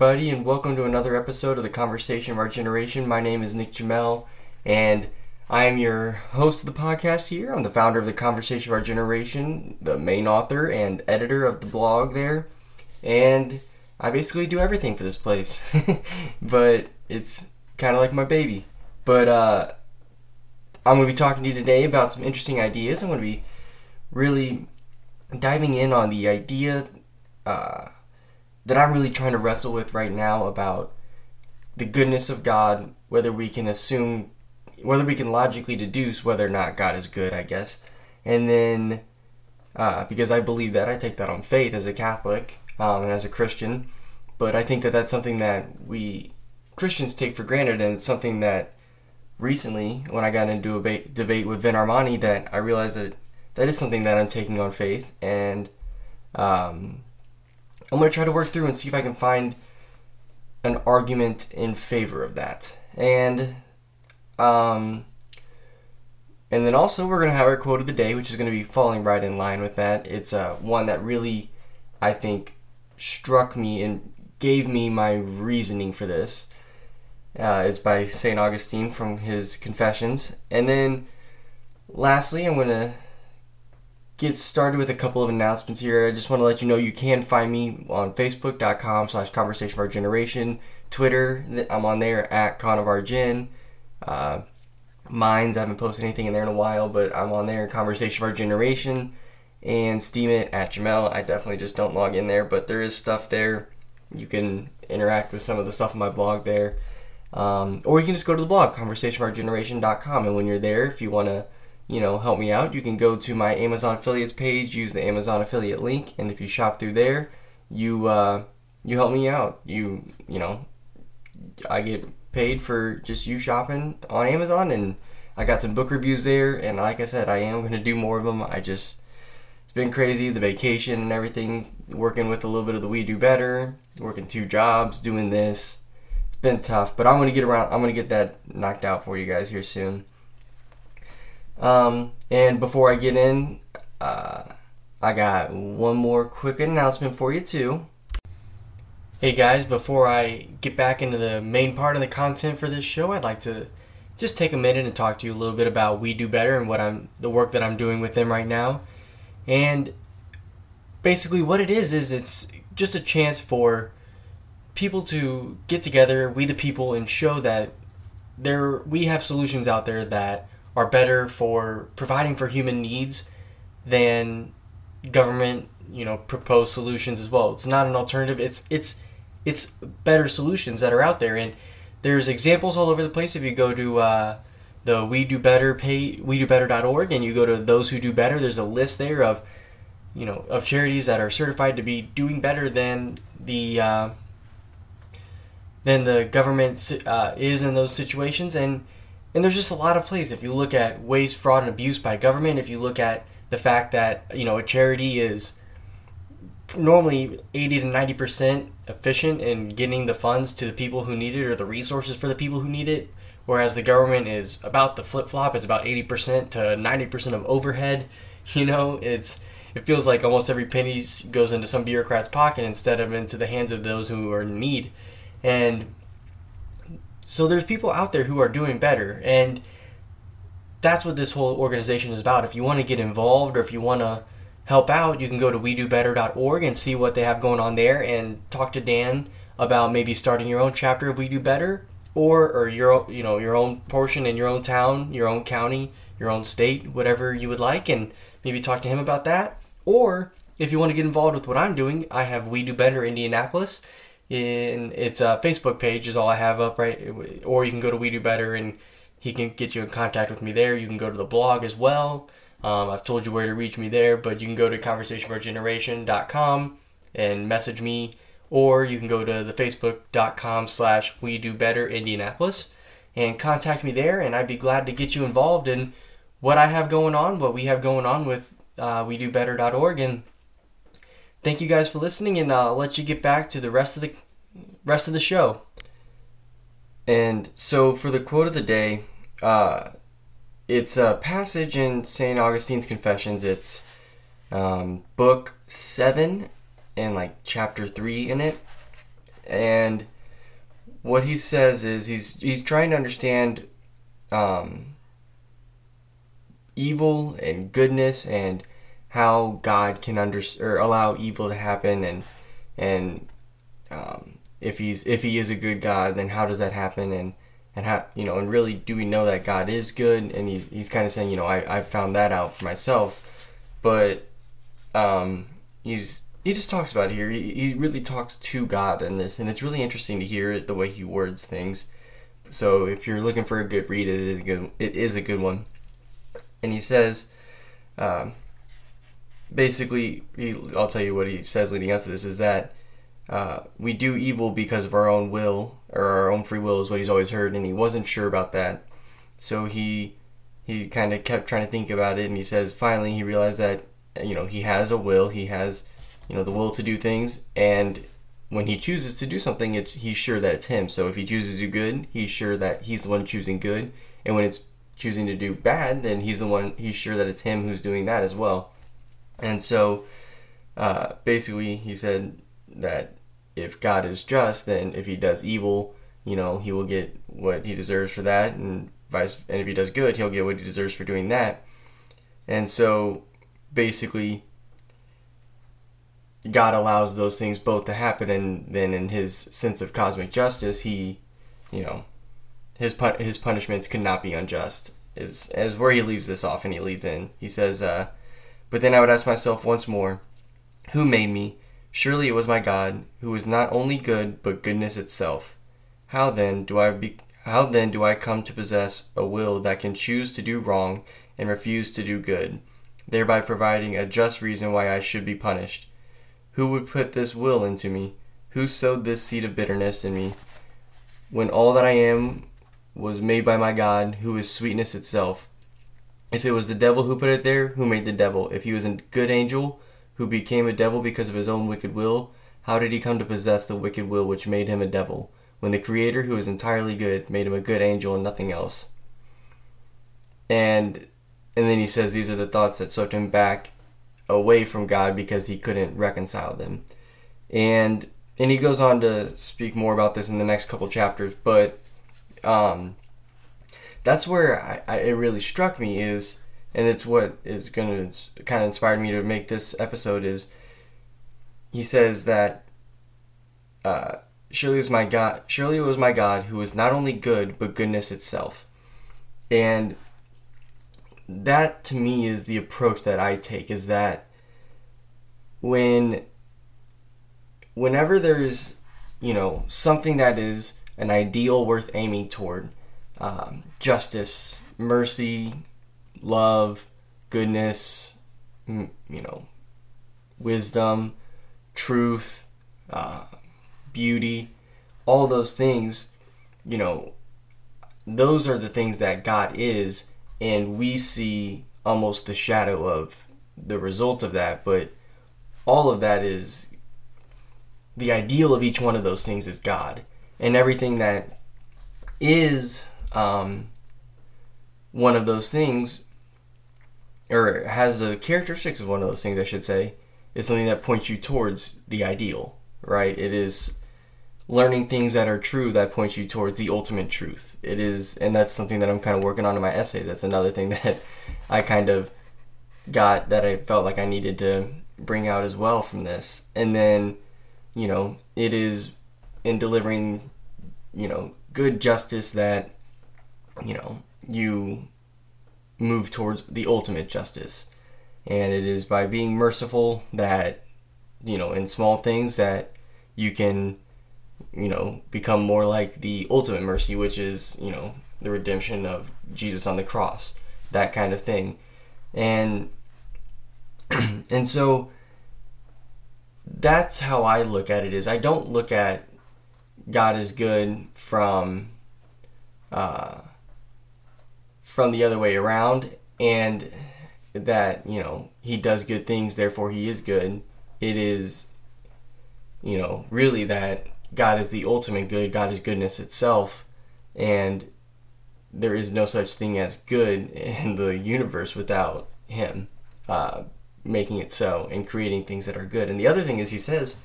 Everybody, and welcome to another episode of the Conversation of Our Generation. My name is Nick Jamel, and I am your host of the podcast here. I'm the founder of the Conversation of Our Generation, the main author and editor of the blog there, and I basically do everything for this place. but it's kind of like my baby. But uh, I'm going to be talking to you today about some interesting ideas. I'm going to be really diving in on the idea. Uh, that I'm really trying to wrestle with right now about the goodness of God, whether we can assume, whether we can logically deduce whether or not God is good, I guess. And then, uh, because I believe that, I take that on faith as a Catholic um, and as a Christian. But I think that that's something that we Christians take for granted, and it's something that recently, when I got into a ba- debate with Vin Armani, that I realized that that is something that I'm taking on faith, and um, I'm going to try to work through and see if I can find an argument in favor of that. And um and then also we're going to have our quote of the day, which is going to be falling right in line with that. It's uh, one that really I think struck me and gave me my reasoning for this. Uh, it's by St. Augustine from his Confessions. And then lastly, I'm going to get started with a couple of announcements here. I just want to let you know you can find me on facebook.com slash conversation of our generation, Twitter, I'm on there at con of our gen. Uh, Minds, I haven't posted anything in there in a while, but I'm on there, conversation of our generation, and Steemit at Jamel. I definitely just don't log in there, but there is stuff there. You can interact with some of the stuff on my blog there. Um, or you can just go to the blog, conversationofourgeneration.com, and when you're there, if you want to you know, help me out, you can go to my Amazon affiliates page, use the Amazon affiliate link, and if you shop through there, you uh, you help me out. You you know, I get paid for just you shopping on Amazon, and I got some book reviews there. And like I said, I am gonna do more of them. I just it's been crazy, the vacation and everything. Working with a little bit of the We Do Better, working two jobs, doing this. It's been tough, but I'm gonna get around. I'm gonna get that knocked out for you guys here soon. Um, and before I get in, uh, I got one more quick announcement for you too. Hey guys, before I get back into the main part of the content for this show, I'd like to just take a minute and talk to you a little bit about We Do Better and what I'm the work that I'm doing with them right now. And basically what it is is it's just a chance for people to get together, we the people and show that there we have solutions out there that are better for providing for human needs than government, you know, proposed solutions as well. It's not an alternative. It's it's it's better solutions that are out there, and there's examples all over the place. If you go to uh, the We Do Better pay we do better.org and you go to those who do better, there's a list there of you know of charities that are certified to be doing better than the uh, than the government uh, is in those situations, and and there's just a lot of plays. If you look at waste, fraud, and abuse by government, if you look at the fact that you know a charity is normally 80 to 90 percent efficient in getting the funds to the people who need it or the resources for the people who need it, whereas the government is about the flip flop. It's about 80 percent to 90 percent of overhead. You know, it's it feels like almost every penny goes into some bureaucrat's pocket instead of into the hands of those who are in need. And so there's people out there who are doing better, and that's what this whole organization is about. If you want to get involved or if you want to help out, you can go to wedobetter.org and see what they have going on there, and talk to Dan about maybe starting your own chapter of We Do Better, or or your you know your own portion in your own town, your own county, your own state, whatever you would like, and maybe talk to him about that. Or if you want to get involved with what I'm doing, I have We Do Better Indianapolis in its uh, Facebook page is all I have up right, or you can go to We Do Better and he can get you in contact with me there. You can go to the blog as well. Um, I've told you where to reach me there, but you can go to conversationforgeneration.com and message me, or you can go to the facebook.com slash We Do Better Indianapolis and contact me there, and I'd be glad to get you involved in what I have going on, what we have going on with uh, WeDoBetter.org, and thank you guys for listening, and I'll let you get back to the rest of the rest of the show. And so, for the quote of the day, uh, it's a passage in Saint Augustine's Confessions. It's um, book seven and like chapter three in it, and what he says is he's he's trying to understand um, evil and goodness and how God can under or allow evil to happen and and um, if he's if he is a good God, then how does that happen and and how you know and really do we know that God is good? And he, he's kind of saying you know I I found that out for myself, but um, he's he just talks about here. He, he really talks to God in this, and it's really interesting to hear it the way he words things. So if you're looking for a good read, it is a good it is a good one. And he says, um, basically, he, I'll tell you what he says leading up to this is that uh, we do evil because of our own will or our own free will is what he's always heard, and he wasn't sure about that. So he he kind of kept trying to think about it, and he says finally he realized that you know he has a will, he has you know the will to do things, and when he chooses to do something, it's he's sure that it's him. So if he chooses to do good, he's sure that he's the one choosing good, and when it's choosing to do bad, then he's the one he's sure that it's him who's doing that as well. And so uh, basically, he said that if God is just, then if he does evil, you know, he will get what he deserves for that, and vice. And if he does good, he'll get what he deserves for doing that. And so, basically, God allows those things both to happen, and then in his sense of cosmic justice, he, you know, his pun- his punishments could not be unjust. Is as where he leaves this off, and he leads in. He says, uh, "But then I would ask myself once more, who made me? Surely it was my God, who is not only good but goodness itself. How then do I be, how then do I come to possess a will that can choose to do wrong and refuse to do good, thereby providing a just reason why I should be punished? Who would put this will into me? Who sowed this seed of bitterness in me? When all that I am was made by my God, who is sweetness itself. If it was the devil who put it there, who made the devil? If he was a good angel, who became a devil because of his own wicked will, how did he come to possess the wicked will which made him a devil, when the Creator, who is entirely good, made him a good angel and nothing else? And and then he says these are the thoughts that swept him back away from God because he couldn't reconcile them. And and he goes on to speak more about this in the next couple chapters, but um, that's where I, I, it really struck me is and it's what is going to kind of inspire me to make this episode is he says that uh, surely was my God surely was my God who was not only good but goodness itself. And that to me is the approach that I take is that when whenever there's you know something that is an ideal worth aiming toward um, justice mercy love, goodness, you know, wisdom, truth, uh, beauty, all those things, you know, those are the things that God is, and we see almost the shadow of the result of that, but all of that is the ideal of each one of those things is God, and everything that is um, one of those things or has the characteristics of one of those things, I should say, is something that points you towards the ideal, right? It is learning things that are true that points you towards the ultimate truth. It is, and that's something that I'm kind of working on in my essay. That's another thing that I kind of got that I felt like I needed to bring out as well from this. And then, you know, it is in delivering, you know, good justice that, you know, you move towards the ultimate justice. And it is by being merciful that, you know, in small things that you can, you know, become more like the ultimate mercy, which is, you know, the redemption of Jesus on the cross, that kind of thing. And and so that's how I look at it is I don't look at God is good from uh, from the other way around and that you know he does good things therefore he is good. It is you know really that god is the ultimate good god is goodness itself and there is no such thing as good in the universe without him uh, making it so and creating things that are good. And the other thing is he says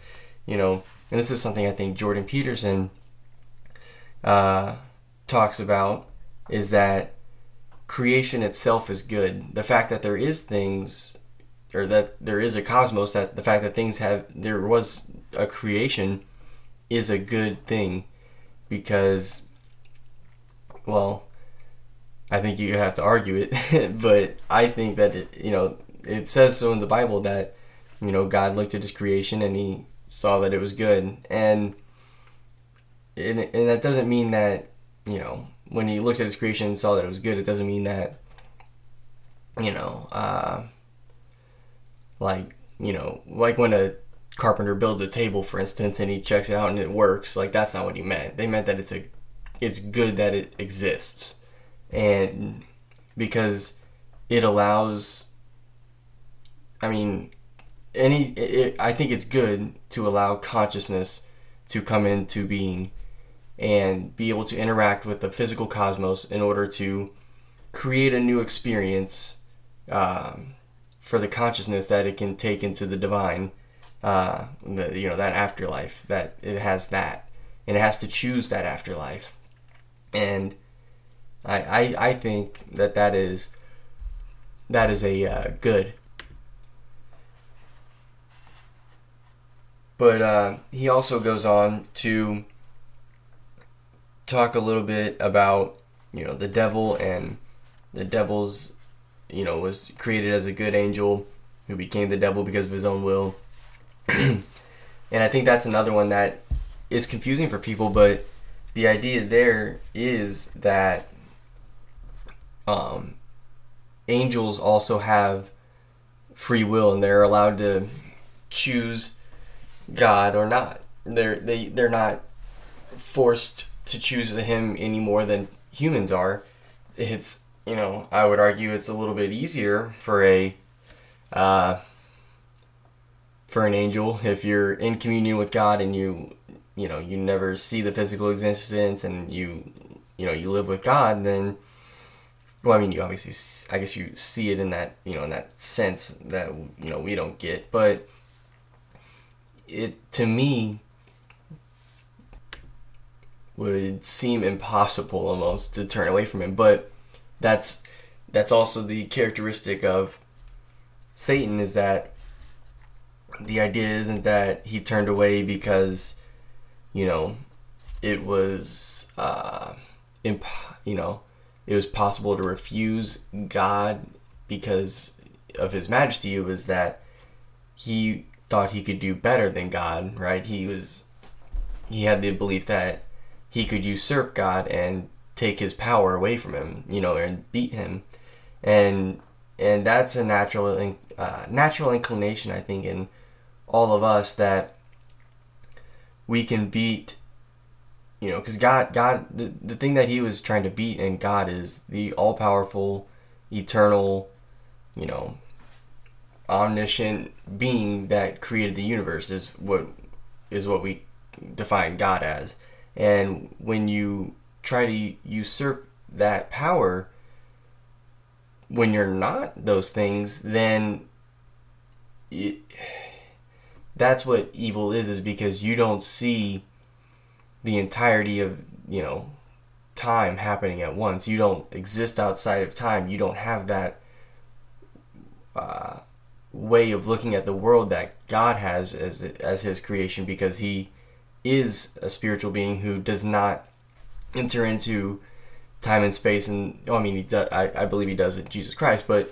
you know, and this is something I think Jordan Peterson uh, talks about is that creation itself is good. The fact that there is things, or that there is a cosmos, that the fact that things have, there was a creation, is a good thing, because, well, I think you have to argue it, but I think that it, you know it says so in the Bible that you know God looked at His creation and He saw that it was good, and and, and that doesn't mean that you know when He looks at His creation and saw that it was good, it doesn't mean that you know uh, like you know like when a carpenter builds a table for instance and he checks it out and it works like that's not what he meant. They meant that it's a it's good that it exists. And because it allows i mean any it, i think it's good to allow consciousness to come into being and be able to interact with the physical cosmos in order to create a new experience um, for the consciousness that it can take into the divine uh, the, you know that afterlife that it has that and it has to choose that afterlife and I, I, I think that that is that is a uh, good. But uh, he also goes on to talk a little bit about you know the devil and the devil's you know was created as a good angel who became the devil because of his own will. and I think that's another one that is confusing for people, but the idea there is that um, angels also have free will and they're allowed to choose God or not. They're they they're not forced to choose him any more than humans are. It's you know I would argue it's a little bit easier for a uh, for an angel if you're in communion with God and you you know you never see the physical existence and you you know you live with God then well, I mean, you obviously, I guess you see it in that, you know, in that sense that you know we don't get, but it to me would seem impossible almost to turn away from him. But that's that's also the characteristic of Satan is that the idea isn't that he turned away because you know it was uh, imp- you know it was possible to refuse God because of his majesty. It was that he thought he could do better than God, right? He was he had the belief that he could usurp God and take his power away from him, you know, and beat him. And and that's a natural uh, natural inclination I think in all of us that we can beat you know because god god the, the thing that he was trying to beat in god is the all-powerful eternal you know omniscient being that created the universe is what is what we define god as and when you try to usurp that power when you're not those things then it, that's what evil is is because you don't see the entirety of you know time happening at once. You don't exist outside of time. You don't have that uh, way of looking at the world that God has as as His creation, because He is a spiritual being who does not enter into time and space. And oh, I mean, he does, I I believe He does it, Jesus Christ, but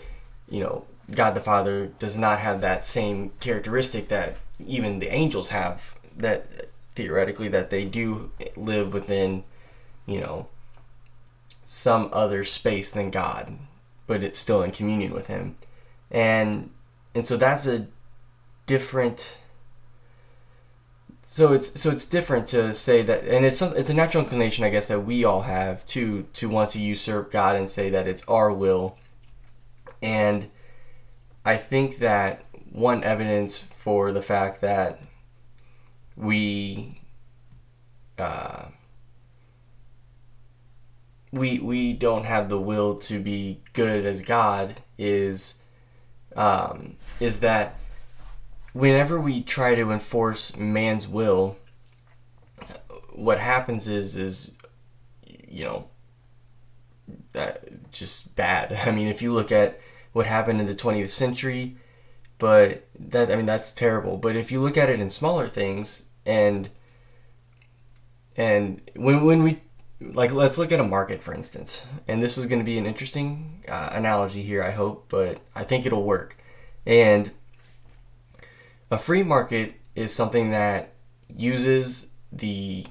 you know, God the Father does not have that same characteristic that even the angels have. That theoretically that they do live within, you know, some other space than God, but it's still in communion with Him, and and so that's a different. So it's so it's different to say that, and it's it's a natural inclination, I guess, that we all have to to want to usurp God and say that it's our will, and I think that one evidence for the fact that we uh, we we don't have the will to be good as God is um, is that whenever we try to enforce man's will, what happens is is you know uh, just bad. I mean, if you look at what happened in the 20th century, but that I mean that's terrible. But if you look at it in smaller things and and when when we like let's look at a market for instance, and this is going to be an interesting uh, analogy here, I hope, but I think it'll work. And a free market is something that uses the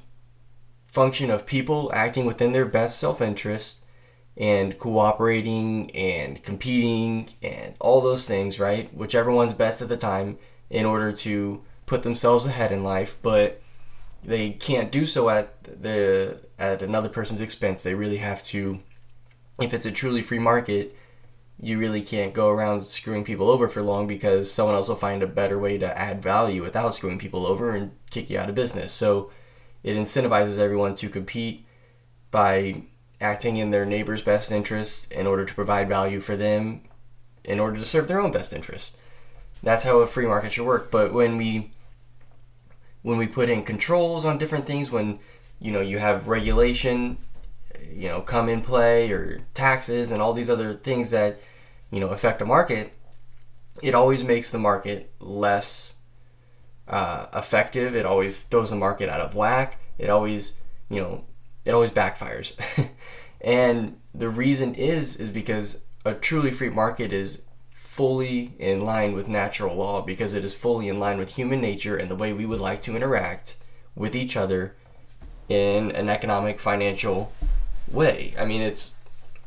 function of people acting within their best self-interest and cooperating and competing and all those things, right? Whichever one's best at the time in order to put themselves ahead in life, but they can't do so at the at another person's expense. They really have to if it's a truly free market, you really can't go around screwing people over for long because someone else will find a better way to add value without screwing people over and kick you out of business. So it incentivizes everyone to compete by acting in their neighbor's best interest in order to provide value for them in order to serve their own best interest. That's how a free market should work. But when we when we put in controls on different things, when you know you have regulation, you know, come in play or taxes and all these other things that you know affect a market, it always makes the market less uh, effective. It always throws the market out of whack. It always you know it always backfires. and the reason is is because a truly free market is fully in line with natural law because it is fully in line with human nature and the way we would like to interact with each other in an economic financial way. I mean, it's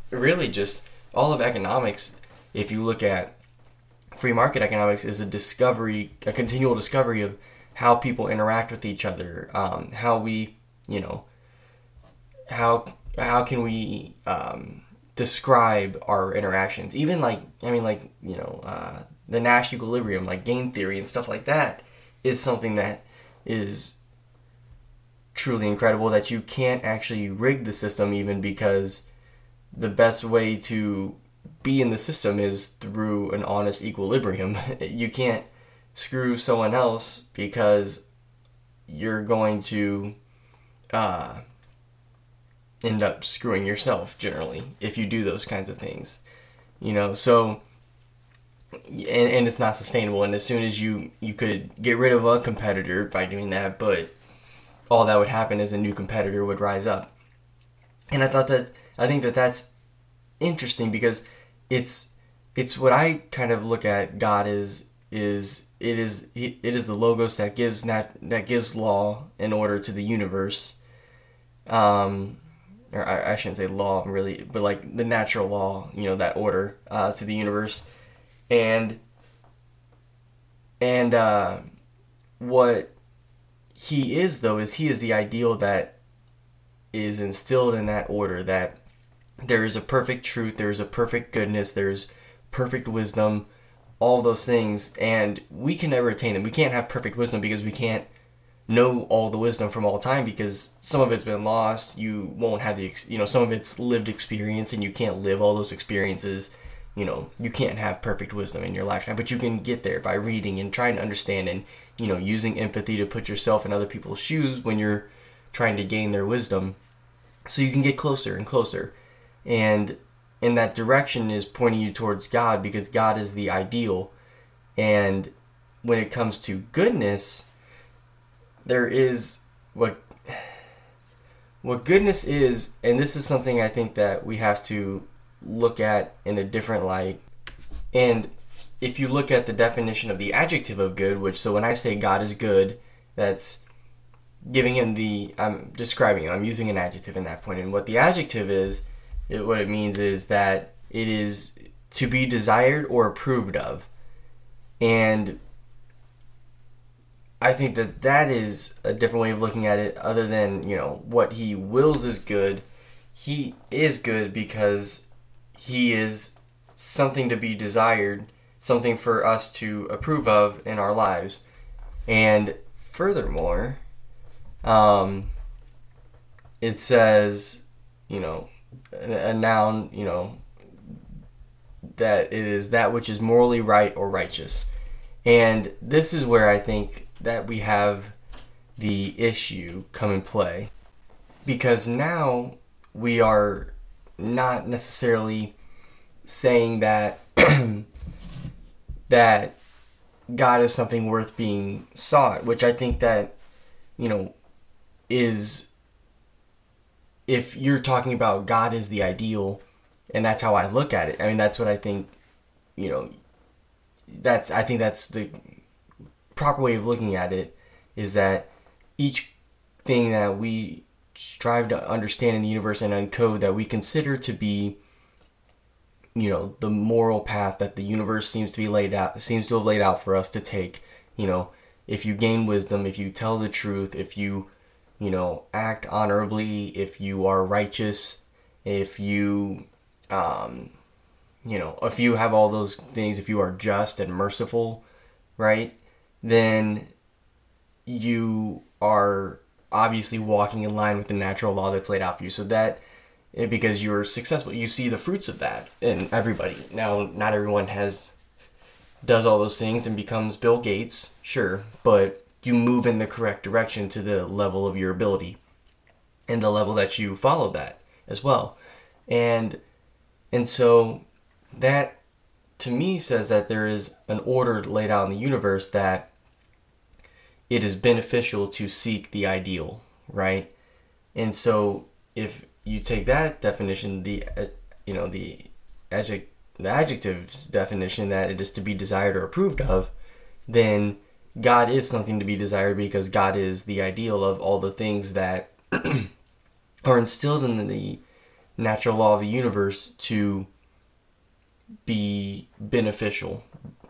really just all of economics if you look at free market economics is a discovery, a continual discovery of how people interact with each other, um, how we, you know, how how can we um, describe our interactions? Even like I mean, like you know, uh, the Nash equilibrium, like game theory and stuff like that, is something that is truly incredible that you can't actually rig the system even because the best way to be in the system is through an honest equilibrium. you can't screw someone else because you're going to uh, end up screwing yourself generally if you do those kinds of things. You know, so and, and it's not sustainable and as soon as you you could get rid of a competitor by doing that, but all that would happen is a new competitor would rise up. And I thought that I think that that's interesting because it's it's what I kind of look at God is is it is it is the logos that gives nat, that gives law and order to the universe. Um, or I, I shouldn't say law really, but like the natural law, you know, that order uh, to the universe, and and uh, what he is though is he is the ideal that is instilled in that order that there is a perfect truth, there is a perfect goodness, there's perfect wisdom, all those things, and we can never attain them. We can't have perfect wisdom because we can't know all the wisdom from all time because some of it's been lost. You won't have the, you know, some of it's lived experience and you can't live all those experiences. You know, you can't have perfect wisdom in your lifetime, but you can get there by reading and trying to understand and, you know, using empathy to put yourself in other people's shoes when you're trying to gain their wisdom so you can get closer and closer. And in that direction is pointing you towards God because God is the ideal. And when it comes to goodness, there is what what goodness is, and this is something I think that we have to look at in a different light. And if you look at the definition of the adjective of good, which so when I say God is good, that's giving him the I'm describing him. I'm using an adjective in that point. And what the adjective is, it, what it means is that it is to be desired or approved of. And I think that that is a different way of looking at it, other than, you know, what he wills is good. He is good because he is something to be desired, something for us to approve of in our lives. And furthermore, um, it says, you know, a, a noun, you know, that it is that which is morally right or righteous. And this is where I think that we have the issue come in play. Because now we are not necessarily saying that that God is something worth being sought, which I think that you know is if you're talking about God is the ideal and that's how I look at it. I mean that's what I think you know that's I think that's the proper way of looking at it is that each thing that we strive to understand in the universe and uncode that we consider to be you know the moral path that the universe seems to be laid out seems to have laid out for us to take you know if you gain wisdom if you tell the truth if you you know act honorably if you are righteous if you um you know if you have all those things if you are just and merciful right then you are obviously walking in line with the natural law that's laid out for you. So that Eh, because you're successful, you see the fruits of that in everybody. Now, not everyone has does all those things and becomes Bill Gates, sure, but you move in the correct direction to the level of your ability and the level that you follow that as well. And and so that to me says that there is an order laid out in the universe that it is beneficial to seek the ideal, right? And so if you take that definition, the uh, you know the adject the adjective's definition that it is to be desired or approved of, then God is something to be desired because God is the ideal of all the things that are instilled in the natural law of the universe to be beneficial,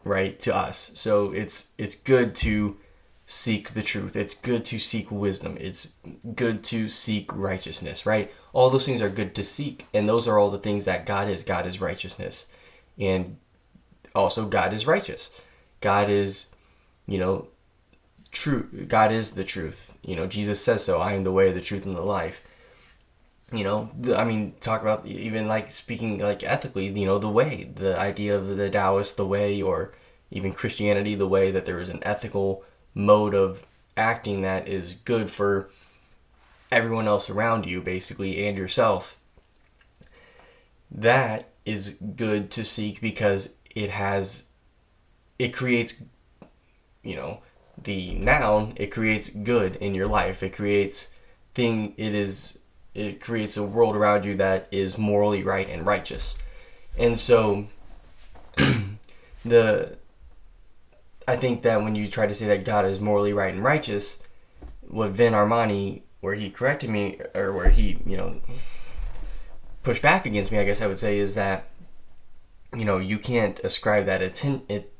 right, to us. So it's it's good to seek the truth. It's good to seek wisdom. It's good to seek righteousness, right? All those things are good to seek. And those are all the things that God is. God is righteousness. And also, God is righteous. God is, you know, true. God is the truth. You know, Jesus says so. I am the way, the truth, and the life. You know, I mean, talk about even like speaking like ethically, you know, the way, the idea of the Taoist, the way, or even Christianity, the way that there is an ethical mode of acting that is good for everyone else around you, basically, and yourself. That is good to seek because it has, it creates, you know, the noun, it creates good in your life. It creates thing, it is, it creates a world around you that is morally right and righteous. And so, the I think that when you try to say that God is morally right and righteous, what Vin Armani, where he corrected me, or where he, you know, pushed back against me, I guess I would say, is that, you know, you can't ascribe that atten- it,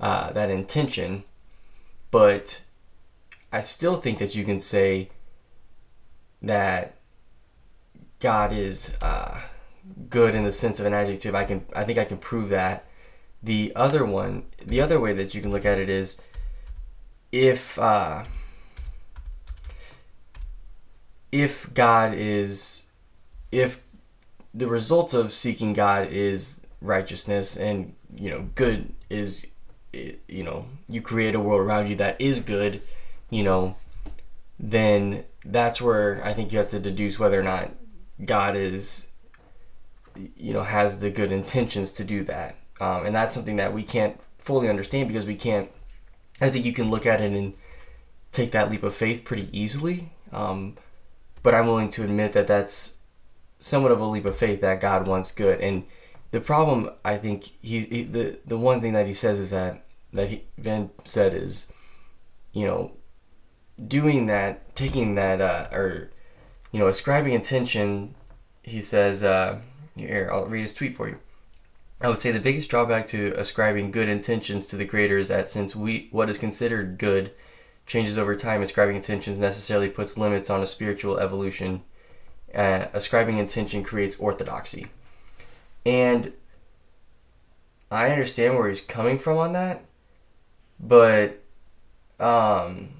uh, that intention, but I still think that you can say that God is uh, good in the sense of an adjective. I can, I think I can prove that the other one, the other way that you can look at it is if uh, if God is if the result of seeking God is righteousness and you know good is you know you create a world around you that is good you know then that's where I think you have to deduce whether or not God is you know has the good intentions to do that um, and that's something that we can't fully understand because we can't. I think you can look at it and take that leap of faith pretty easily. Um, but I'm willing to admit that that's somewhat of a leap of faith that God wants good. And the problem, I think, he, he the the one thing that he says is that that he, Van said is, you know, doing that, taking that, uh, or you know, ascribing intention. He says, uh, here, I'll read his tweet for you. I would say the biggest drawback to ascribing good intentions to the creator is that since we what is considered good changes over time, ascribing intentions necessarily puts limits on a spiritual evolution. Uh, ascribing intention creates orthodoxy. And I understand where he's coming from on that, but um,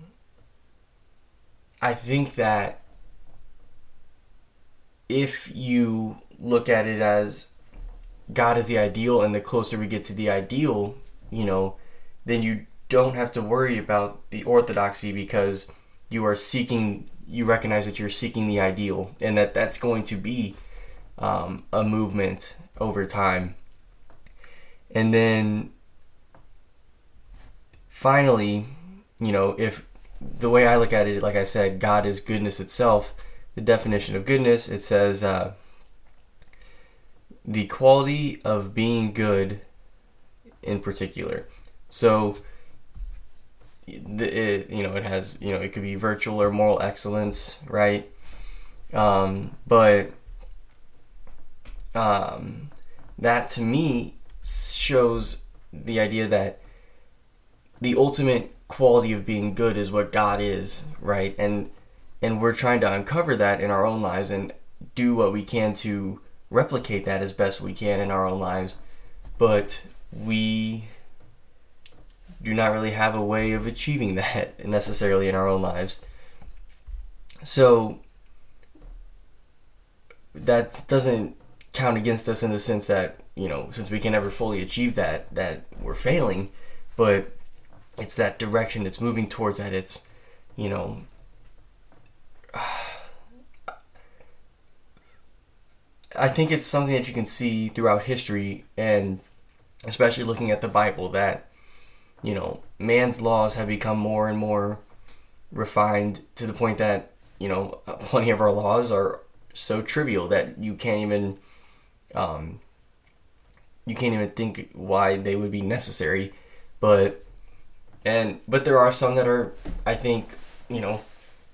I think that if you look at it as God is the ideal, and the closer we get to the ideal, you know, then you don't have to worry about the orthodoxy because you are seeking you recognize that you're seeking the ideal and that that's going to be um, a movement over time. And then finally you know if the way i look at it like i said god is goodness itself. The definition of goodness it says uh, the quality of being good in particular. So it, you know it has you know it could be virtual or moral excellence right? Um, but um, that to me shows the idea that the ultimate quality of being good is what God is right? And and we're trying to uncover that in our own lives and do what we can to replicate that as best we can in our own lives but we do not really have a way of achieving that necessarily in our own lives. So that doesn't count against us in the sense that, you know, since we can never fully achieve that, that we're failing, but it's that direction it's moving towards that it's, you know, I think it's something that you can see throughout history and especially looking at the Bible that you know, man's laws have become more and more refined to the point that, you know, plenty of our laws are so trivial that you can't even um, you can't even think why they would be necessary. But and but there are some that are I think, you know,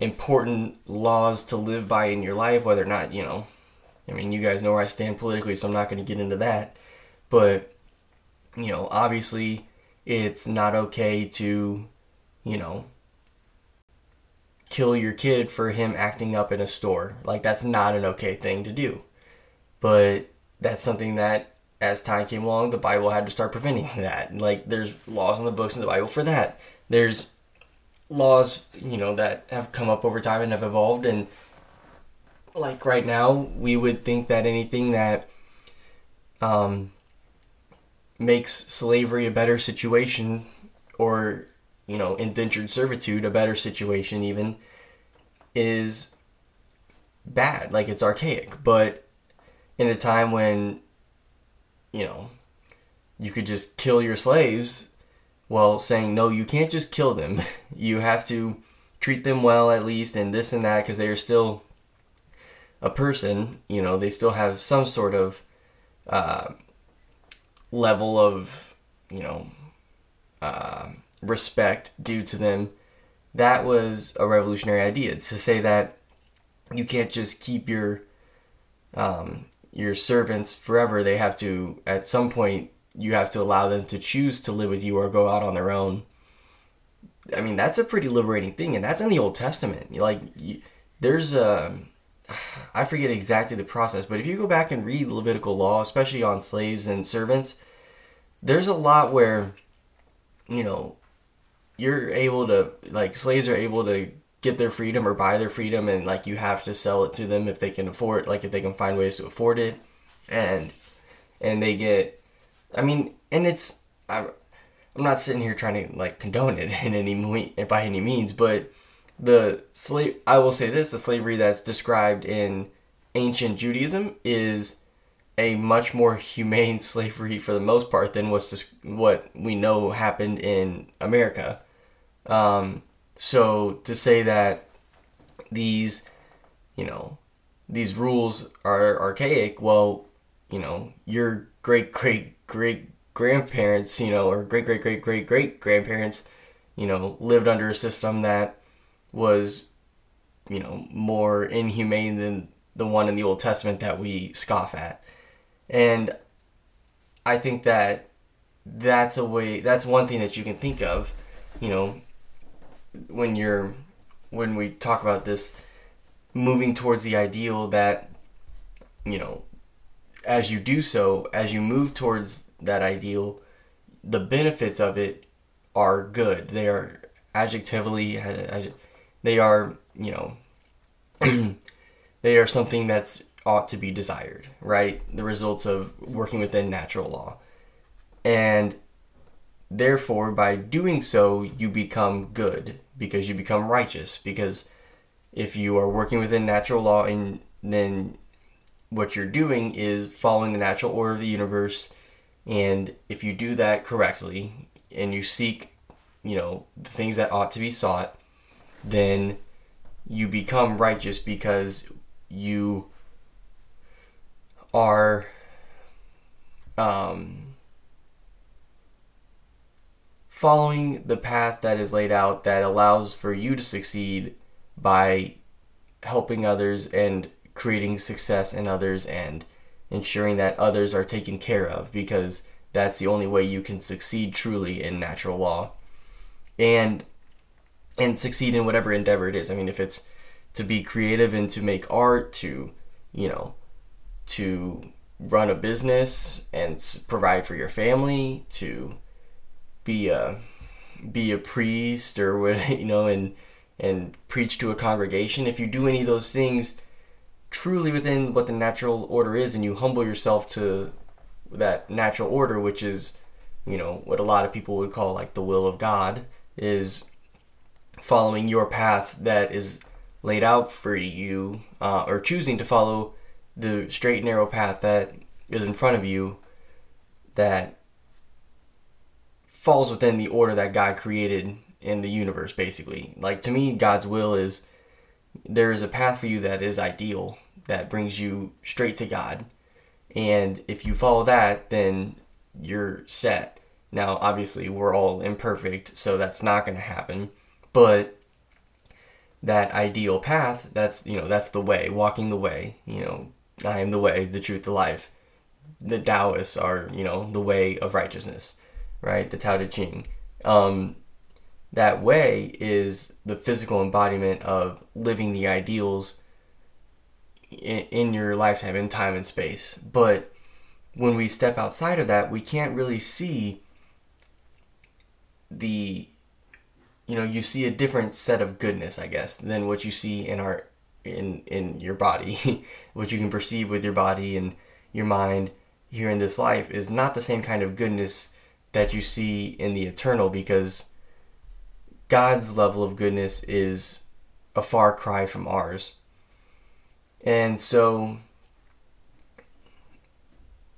important laws to live by in your life, whether or not, you know, I mean, you guys know where I stand politically, so I'm not going to get into that. But, you know, obviously, it's not okay to, you know, kill your kid for him acting up in a store. Like, that's not an okay thing to do. But that's something that, as time came along, the Bible had to start preventing that. Like, there's laws in the books in the Bible for that. There's laws, you know, that have come up over time and have evolved. And, like, right now, we would think that anything that, um, makes slavery a better situation or you know indentured servitude a better situation even is bad. Like it's archaic. But in a time when you know you could just kill your slaves well saying no you can't just kill them. You have to treat them well at least and this and that because they are still a person you know they still have some sort of uh, level of you know uh, respect due to them. That was a revolutionary idea to say that you can't just keep your um, your servants forever. They have to at some point you have to allow them to choose to live with you or go out on their own. I mean that's a pretty liberating thing and that's in the old testament. Like you, there's a I forget exactly the process, but if you go back and read Levitical law, especially on slaves and servants, there's a lot where, you know, you're able to, like, slaves are able to get their freedom or buy their freedom, and, like, you have to sell it to them if they can afford, like, if they can find ways to afford it. And, and they get, I mean, and it's, I, I'm not sitting here trying to, like, condone it in any, by any means, but the slave I will say this the slavery that's described in ancient Judaism is a much more humane slavery for the most part than what's what we know happened in America. Um, so to say that these, you know, these rules are archaic, well, you know, your great great great grandparents, you know, or great great great great great grandparents, you know, lived under a system that was, you know, more inhumane than the one in the Old Testament that we scoff at. And I think that that's a way, that's one thing that you can think of, you know, when you're, when we talk about this, moving towards the ideal that, you know, as you do so, as you move towards that ideal, the benefits of it are good. They are adjectively, they are, you know, they are something that's ought to be desired, right? The results of working within natural law. And therefore, by doing so, you become good because you become righteous. Because if you are working within natural law, and then what you're doing is following the natural order of the universe, and if you do that correctly and you seek, you know, the things that ought to be sought, then you become righteous because you are um, following the path that is laid out that allows for you to succeed by helping others and creating success in others and ensuring that others are taken care of because that's the only way you can succeed truly in natural law. And and succeed in whatever endeavor it is. I mean if it's to be creative and to make art to you know to run a business and provide for your family to be a be a priest or what you know and and preach to a congregation if you do any of those things truly within what the natural order is and you humble yourself to that natural order which is you know what a lot of people would call like the will of god is following your path that is laid out for you uh, or choosing to follow the straight narrow path that is in front of you that falls within the order that god created in the universe basically like to me god's will is there is a path for you that is ideal that brings you straight to God. And if you follow that, then you're set. Now, obviously, we're all imperfect, so that's not going to happen. But that ideal path, that's, you know, that's the way, walking the way. You know, I am the way, the truth, the life. The Taoists are, you know, the way of righteousness, right? The Tao Te Ching. Um, that way is the physical embodiment of living the ideals in, in your lifetime in time and space. But when we step outside of that, we can't really see the you know you see a different set of goodness i guess than what you see in our in in your body. What you can perceive with your body and your mind here in this life is not the same kind of goodness that you see in the eternal because god's level of goodness is a far cry from ours. And so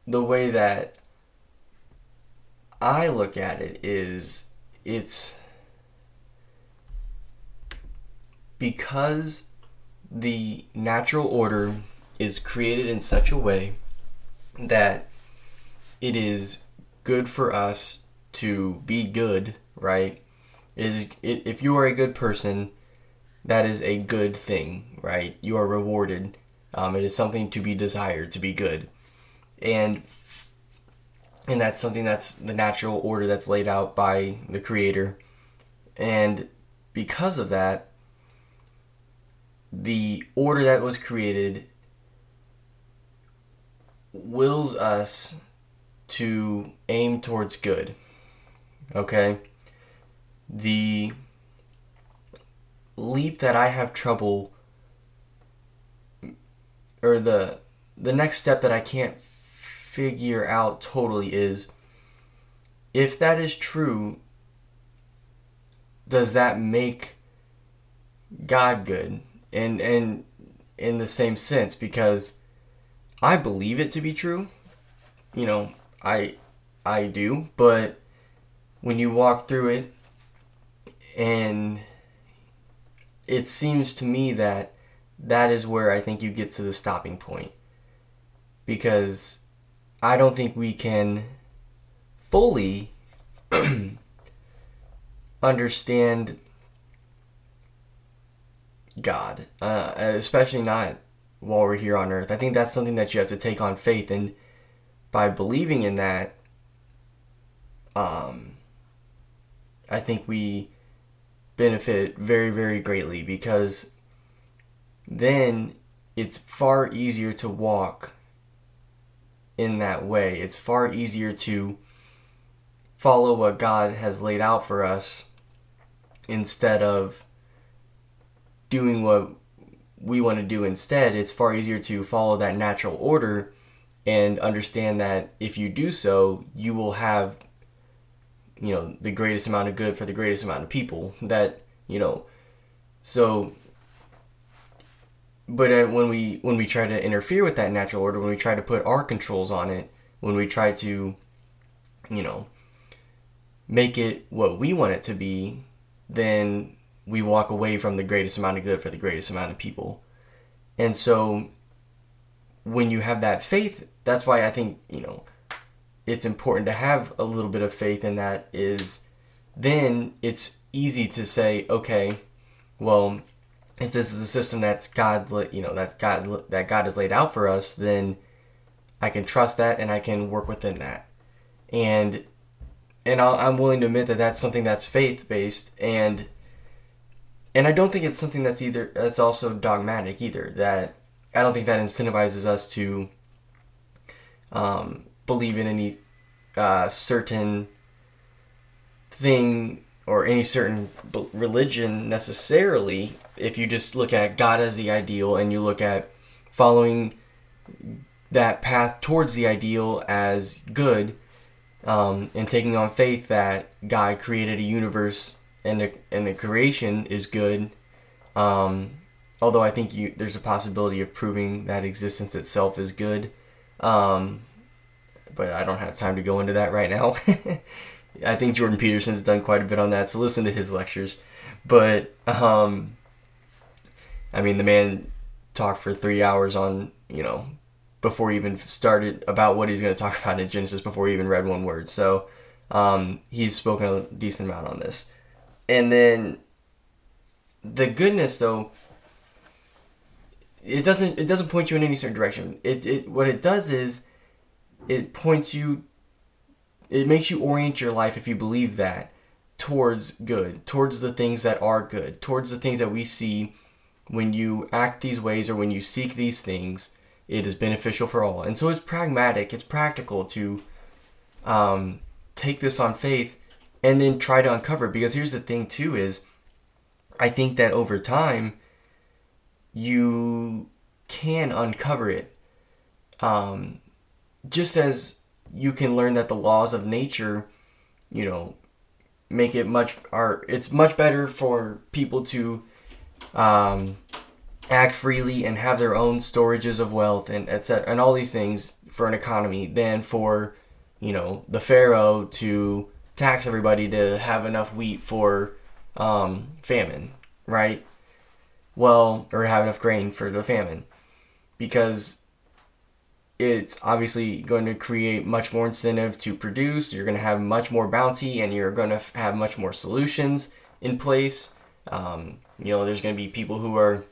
the way that I look at it is it's because the natural order is created in such a way that it is good for us to be good, right? It is if you are a good person, that is a good thing, right? You are rewarded. Um, it is something to be desired, to be good. And and that's something that's the natural order that's laid out by the creator. And because of that, the order that was created wills us to aim towards good. Okay? The leap that I have trouble or the the next step that I can't figure out totally is if that is true does that make God good and and in the same sense because I believe it to be true you know I I do but when you walk through it and it seems to me that that is where I think you get to the stopping point. Because I don't think we can fully understand God, uh, especially not while we're here on earth. I think that's something that you have to take on faith, and by believing in that, um, I think we benefit very, very greatly because then it's far easier to walk in that way. It's far easier to follow what God has laid out for us instead of doing what we want to do instead. It's far easier to follow that natural order and understand that if you do so, you will have you know the greatest amount of good for the greatest amount of people that you know so but uh, when we when we try to interfere with that natural order when we try to put our controls on it when we try to you know make it what we want it to be then we walk away from the greatest amount of good for the greatest amount of people. And so when you have that faith that's why i think you know it's important to have a little bit of faith in that is then it's easy to say okay well if this is a system that's god you know that god that god has laid out for us then i can trust that and i can work within that. And and i am willing to admit that that's something that's faith based and and i don't think it's something that's either that's also dogmatic either that i don't think that incentivizes us to um, believe in any uh, certain thing or any certain religion necessarily. If you just look at God as the ideal and you look at following that path towards the ideal as good um, and taking on faith that God created a universe and the, and the creation is good. Um, although I think you, there's a possibility of proving that existence itself is good. Um, but I don't have time to go into that right now. I think Jordan Peterson's done quite a bit on that, so listen to his lectures. But um, I mean, the man talked for three hours on you know before he even started about what he's going to talk about in Genesis before he even read one word. So um, he's spoken a decent amount on this, and then the goodness though it doesn't it doesn't point you in any certain direction. It it what it does is it points you it makes you orient your life if you believe that towards good, towards the things that are good, towards the things that we see when you act these ways or when you seek these things, it is beneficial for all. And so it's pragmatic, it's practical to um, take this on faith and then try to uncover. Because here's the thing, too, is I think that over time, you can uncover it. Um, just as you can learn that the laws of nature, you know, make it much are it's much better for people to um, act freely and have their own storages of wealth and etc. and all these things for an economy than for you know the pharaoh to tax everybody to have enough wheat for um, famine, right? Well, or have enough grain for the famine, because it's obviously going to create much more incentive to produce. You're going to have much more bounty, and you're going to have much more solutions in place. Um, you know, there's going to be people who are,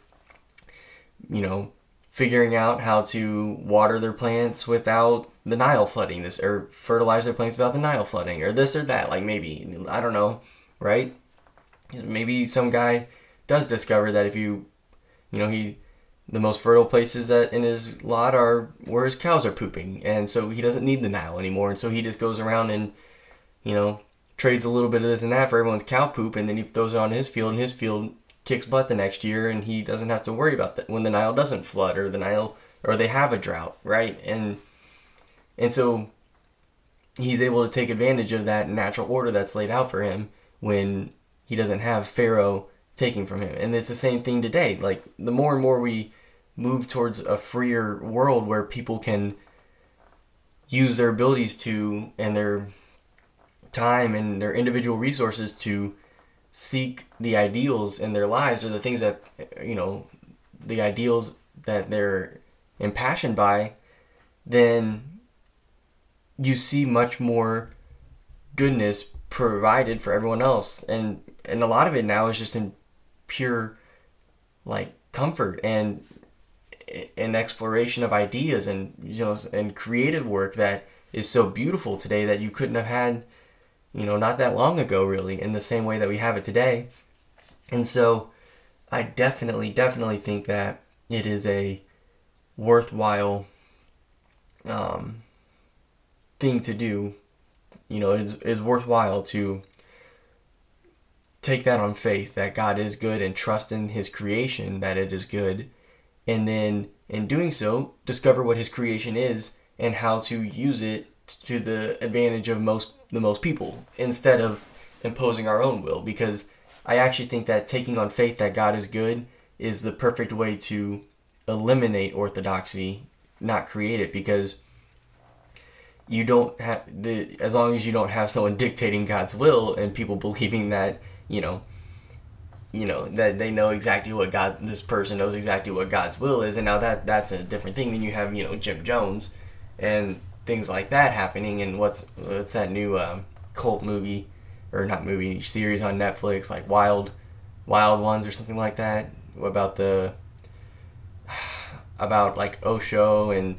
you know, figuring out how to water their plants without the Nile flooding this, or fertilize their plants without the Nile flooding, or this or that. Like maybe I don't know, right? Maybe some guy does discover that if you, you know, he the most fertile places that in his lot are where his cows are pooping, and so he doesn't need the Nile anymore, and so he just goes around and, you know, trades a little bit of this and that for everyone's cow poop, and then he throws it on his field, and his field kicks butt the next year, and he doesn't have to worry about that when the Nile doesn't flood or the Nile or they have a drought, right? And and so he's able to take advantage of that natural order that's laid out for him when he doesn't have Pharaoh taking from him. And it's the same thing today. Like the more and more we move towards a freer world where people can use their abilities to and their time and their individual resources to seek the ideals in their lives or the things that you know the ideals that they're impassioned by then you see much more goodness provided for everyone else. And and a lot of it now is just in pure like comfort and an exploration of ideas and you know and creative work that is so beautiful today that you couldn't have had you know not that long ago really in the same way that we have it today. And so i definitely definitely think that it is a worthwhile um, thing to do you know it is, is worthwhile to take that on faith that God is good and trust in his creation that it is good. And then in doing so, discover what his creation is and how to use it to the advantage of most the most people instead of imposing our own will because I actually think that taking on faith that God is good is the perfect way to eliminate orthodoxy, not create it because you don't have the as long as you don't have someone dictating God's will and people believing that, you know, you know that they know exactly what God this person knows exactly what God's will is and now that that's a different thing than you have, you know, Jim Jones and things like that happening and what's what's that new um, cult movie or not movie series on Netflix like Wild Wild Ones or something like that about the about like Osho and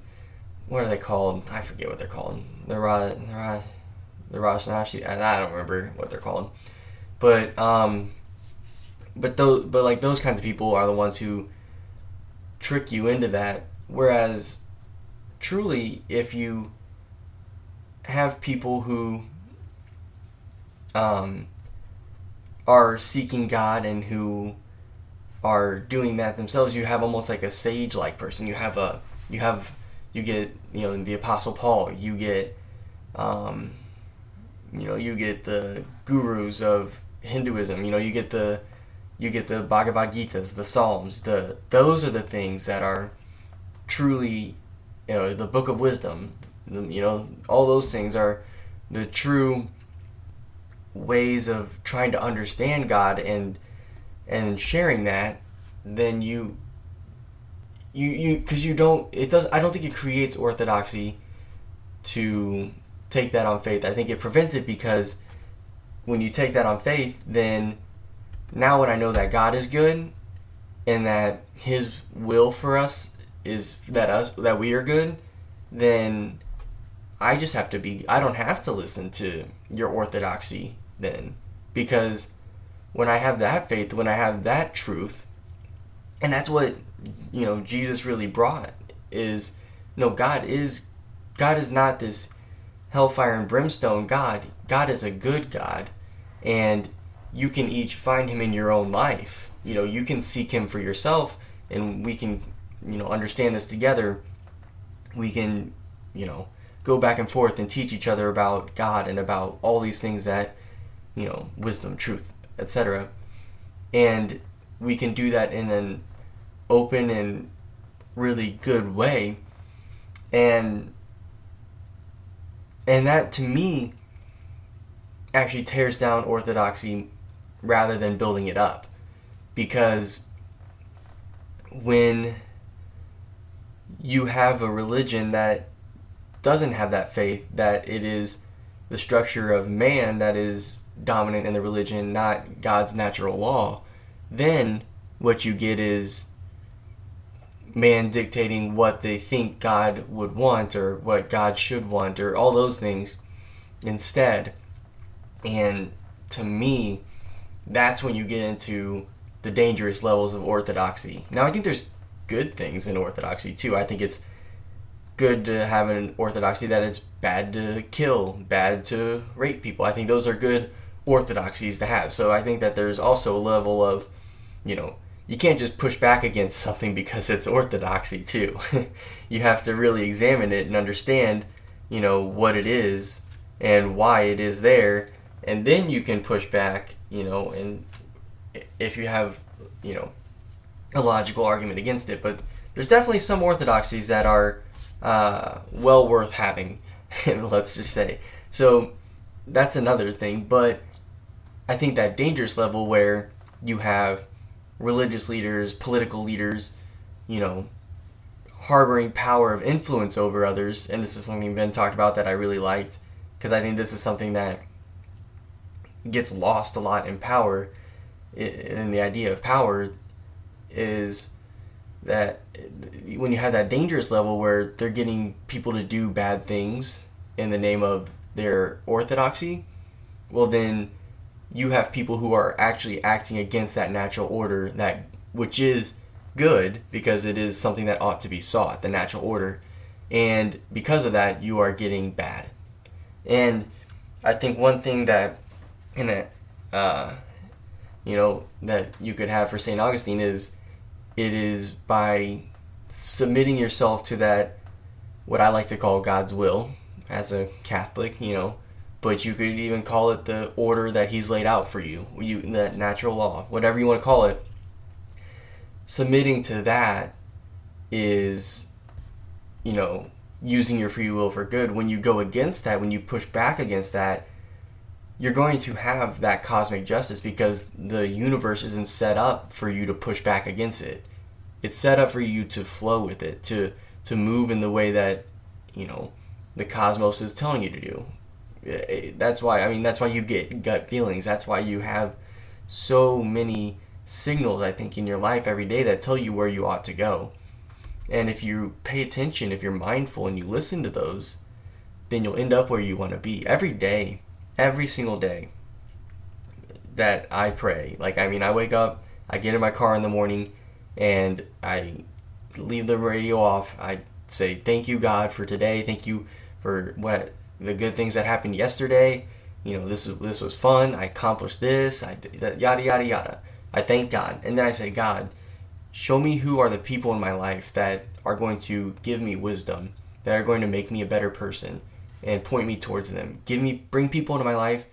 what are they called? I forget what they're called. The Ra, the Ra, the Rajneeshee. I don't remember what they're called, but um, but those but like those kinds of people are the ones who trick you into that. Whereas, truly, if you have people who um, are seeking God and who are doing that themselves, you have almost like a sage-like person. You have a you have you get you know the Apostle Paul. You get um, you know you get the gurus of Hinduism. You know you get the you get the Bhagavad Gitas, the Psalms. The those are the things that are truly you know the Book of Wisdom. You know all those things are the true ways of trying to understand God and and sharing that, then you you you because you don't it does I don't think it creates orthodoxy to take that on faith. I think it prevents it because when you take that on faith, then now when I know that God is good and that his will for us is that us that we are good, then I just have to be I don't have to listen to your orthodoxy then because when I have that faith, when I have that truth, and that's what you know Jesus really brought is no God is God is not this hellfire and brimstone God. God is a good God, and you can each find Him in your own life. You know, you can seek Him for yourself, and we can you know understand this together. We can you know go back and forth and teach each other about God and about all these things that you know, wisdom, truth, etc. And we can do that in an open and really good way. And and that to me actually tears down orthodoxy rather than building it up. Because when you have a religion that doesn't have that faith, that it is the structure of man that is dominant in the religion, not God's natural law, then what you get is man dictating what they think God would want or what God should want or all those things instead. And to me, that's when you get into the dangerous levels of orthodoxy. Now, I think there's good things in orthodoxy too. I think it's good to have an orthodoxy that it's bad to kill, bad to rape people. I think those are good orthodoxies to have. So I think that there's also a level of, you know, you can't just push back against something because it's orthodoxy too. you have to really examine it and understand, you know, what it is and why it is there, and then you can push back, you know, and if you have, you know, a logical argument against it. But there's definitely some orthodoxies that are uh, well worth having, let's just say. So that's another thing. But I think that dangerous level where you have religious leaders, political leaders, you know, harboring power of influence over others, and this is something Ben talked about that I really liked because I think this is something that gets lost a lot in power. And the idea of power is that when you have that dangerous level where they're getting people to do bad things in the name of their orthodoxy, well, then you have people who are actually acting against that natural order that which is good because it is something that ought to be sought the natural order. And because of that you are getting bad. And i think one thing that in a uh, you know that you could have for st augustine is it is by submitting yourself to that what i like to call god's will as a Catholic, you know, but you could even call it the order that He's laid out for you, you that natural law, whatever you want to call it. Submitting to that is, you know, using your free will for good. When you go against that, when you push back against that, you're going to have that cosmic justice because the universe isn't set up for you to push back against it. It's set up for you to flow with it, to to move in the way that, you know, the cosmos is telling you to do. Uh, that's why I mean that's why you get gut feelings. That's why you have so many signals I think in your life every day that tell you where you ought to go. And if you pay attention, if you're mindful and you listen to those, then you'll end up where you want to be every day, every single day that I pray. Like, I mean, I wake up, I get in my car in the morning, and I leave the radio off. I say, Thank you, God, for today. Thank you for what the good things that happened yesterday. You know, this this was fun. I accomplished this. I yada yada yada. I thank God, and then I say, God, show me who are the people in my life that are going to give me wisdom, that are going to make me a better person, and point me towards them. Give me, bring people into my life,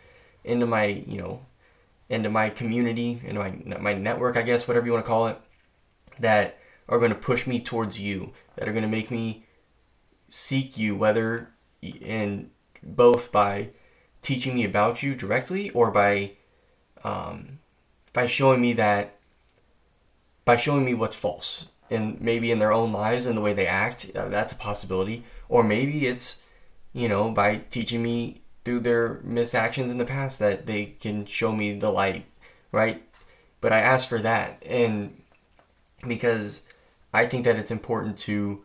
into my, you know, into my community, into my my network, I guess, whatever you want to call it, that are going to push me towards you, that are going to make me seek you, whether in both by teaching me about you directly or by um, by showing me that by showing me what's false. And maybe in their own lives and the way they act uh, that's a possibility. Or maybe it's you know by teaching me through their misactions in the past that they can show me the light right? But i ask for that. And because i think that it's important to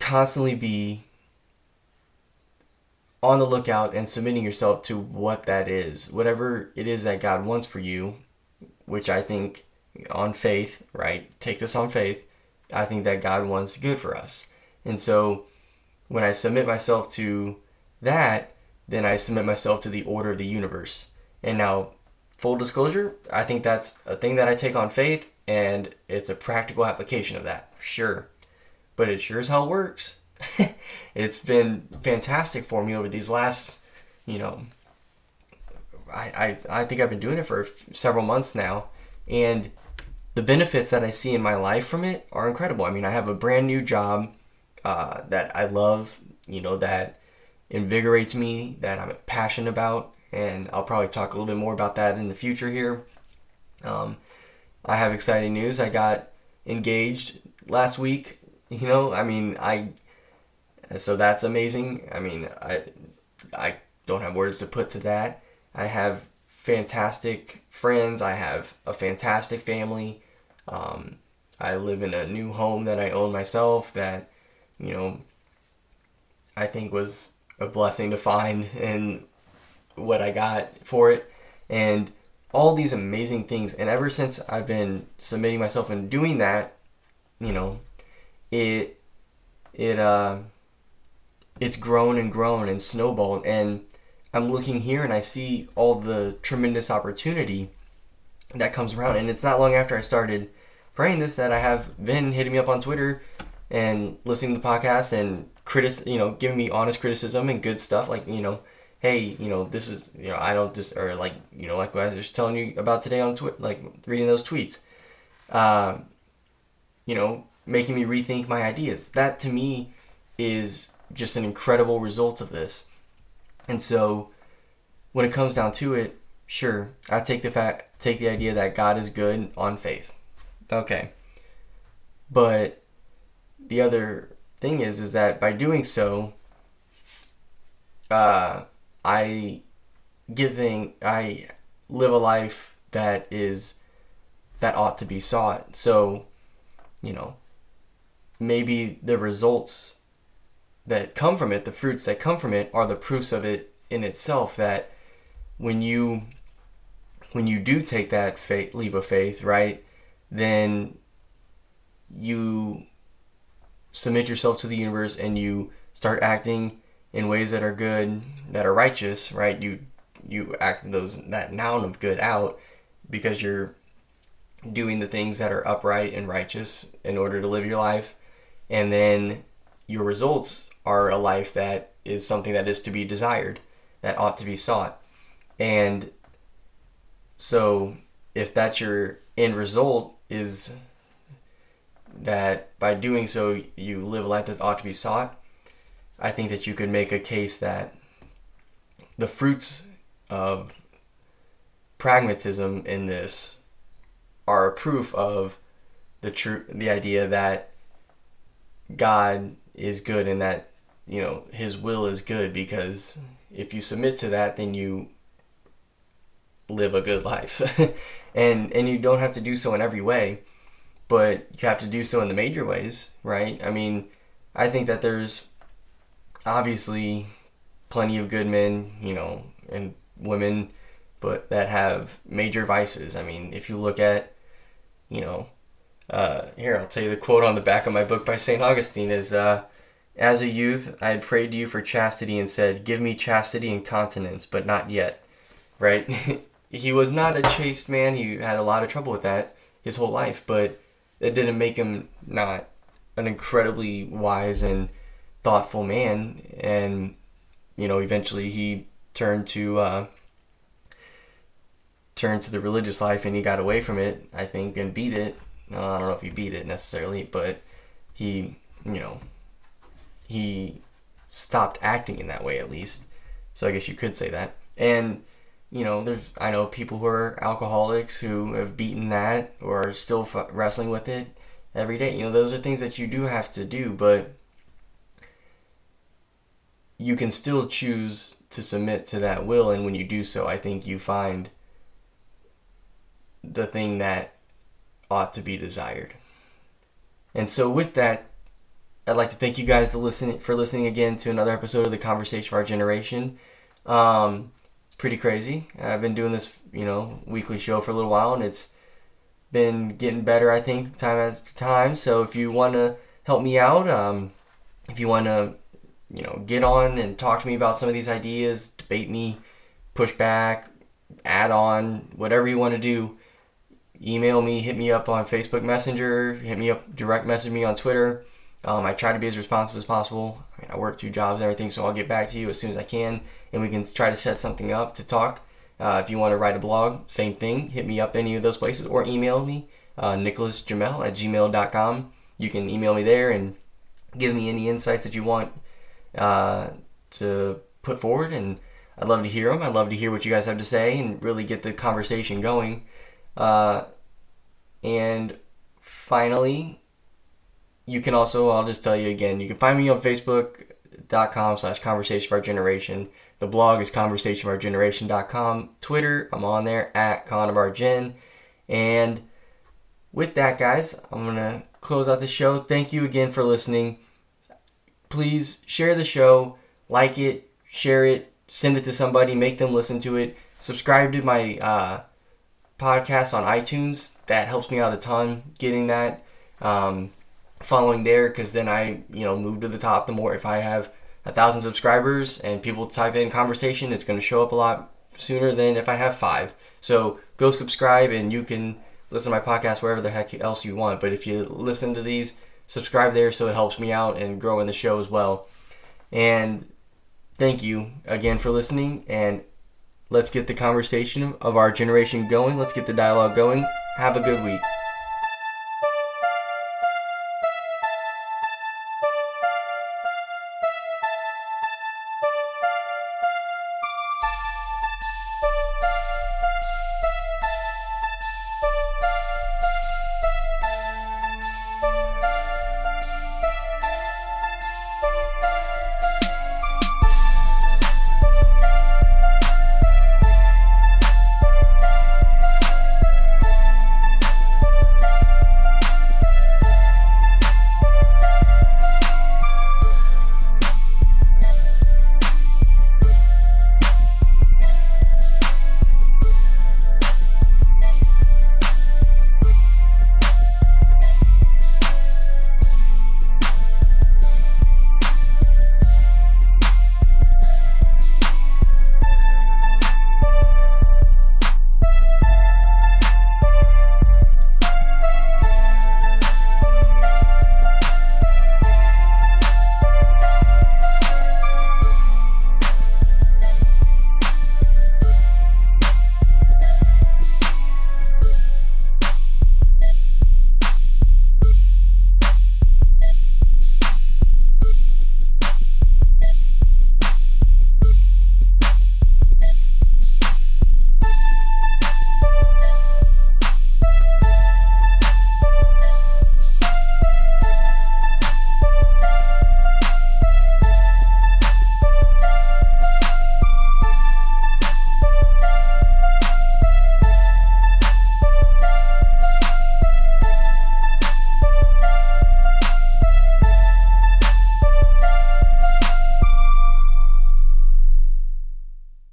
constantly be on the lookout and submitting yourself to what that is whatever it is that god wants for you which I think on faith, right? Take this on faith. I think that God wants good for us. And so when I submit myself to that, then I submit myself to the order of the universe. And now, full disclosure, I think that's a thing that I take on faith, and it's a practical application of that, sure. But it sure as hell works. it's been fantastic for me over these last, you know, I, I, I think I've been doing it for several months now, and the benefits that I see in my life from it are incredible. I mean, I have a brand new job uh, that I love, you know, that invigorates me, that I'm passionate about, and I'll probably talk a little bit more about that in the future here. Um, I have exciting news. I got engaged last week. You know, I mean, I so that's amazing. I mean, I I don't have words to put to that. I have fantastic friends. I have a fantastic family. Um, I live in a new home that I own myself that, you know, I think was a blessing to find and what I got for it. And all these amazing things. And ever since I've been submitting myself and doing that, you know, it, it, uh, it's grown and grown and snowballed. And I'm looking here and I see all the tremendous opportunity that comes around. And it's not long after I started praying this that I have Vin hitting me up on Twitter and listening to the podcast and critic, you know, giving me honest criticism and good stuff. Like, you know, hey, you know, this is, you know, I don't just, or like, you know, like what I was just telling you about today on Twitter, like reading those tweets, uh, you know, making me rethink my ideas. That to me is just an incredible result of this. And so when it comes down to it, sure, I take the fact take the idea that God is good on faith. Okay. But the other thing is is that by doing so uh I giving I live a life that is that ought to be sought. So, you know, maybe the results that come from it, the fruits that come from it, are the proofs of it in itself. That when you when you do take that faith, leap of faith, right, then you submit yourself to the universe and you start acting in ways that are good, that are righteous, right? You you act those that noun of good out because you're doing the things that are upright and righteous in order to live your life, and then your results are a life that is something that is to be desired, that ought to be sought. And so if that's your end result is that by doing so you live a life that ought to be sought, I think that you could make a case that the fruits of pragmatism in this are a proof of the true the idea that God is good and that you know his will is good because if you submit to that then you live a good life. And and you don't have to do so in every way but you have to do so in the major ways right? I mean i think that there's obviously plenty of good men you know and women but that have major vices. I mean if you look at you know uh, here i'll tell you the quote on the back of my book by st augustine is uh, as a youth i had prayed to you for chastity and said give me chastity and continence but not yet right he was not a chaste man. He had a lot of trouble with that his whole life, but it didn't make him not an incredibly wise and thoughtful man. And you know, eventually he turned to uh, turned to the religious life, and he got away from it. I think and beat it. I don't know if he beat it necessarily, but he, you know, he stopped acting in that way at least. So I guess you could say that. And you know, there's I know people who are alcoholics who have beaten that or are still f- wrestling with it every day. You know, those are things that you do have to do, but you can still choose to submit to that will, and when you do so, I think you find the thing that ought to be desired. And so, with that, I'd like to thank you guys to listen for listening again to another episode of the Conversation of Our Generation. Um, it's pretty crazy. I've been doing this, you know, weekly show for a little while, and it's been getting better. I think time after time. So if you want to help me out, um, if you want to, you know, get on and talk to me about some of these ideas, debate me, push back, add on, whatever you want to do, email me, hit me up on Facebook Messenger, hit me up, direct message me on Twitter. Um, I try to be as responsive as possible. I, mean, I, work two jobs and everything, so I'll get back to you as soon as I can, and we can try to set something up to talk. Uh, if you want to write a blog, same thing. Hit me up any of those places or email me, uh, nicholasjamel at gmail.com. You can email me there and give me any insights that you want uh, to put forward, and I'd love to hear them. I'd love to hear what you guys have to say and really get the conversation going. Uh, and finally, you can also, I'll just tell you again, you can find me on Facebook.com slash Conversation of Our Generation. The blog is conversation of our conversationofourgeneration.com. Twitter, I'm on there at Con of Our Gen. And with that, guys, I'm going to close out the show. Thank you again for listening. Please share the show, like it, share it, send it to somebody, make them listen to it. Subscribe to my uh, podcast on iTunes. That helps me out a ton getting that. Um, following there because then I, you know, move to the top. The more if I have a thousand subscribers and people type in conversation, it's going to show up a lot sooner than if I have five. So go subscribe and you can listen to my podcast wherever the heck else you want. But if you listen to these, subscribe there so it helps me out and grow in the show as well. And thank you again for listening. And let's get the conversation of our generation going. Let's get the dialogue going. Have a good week.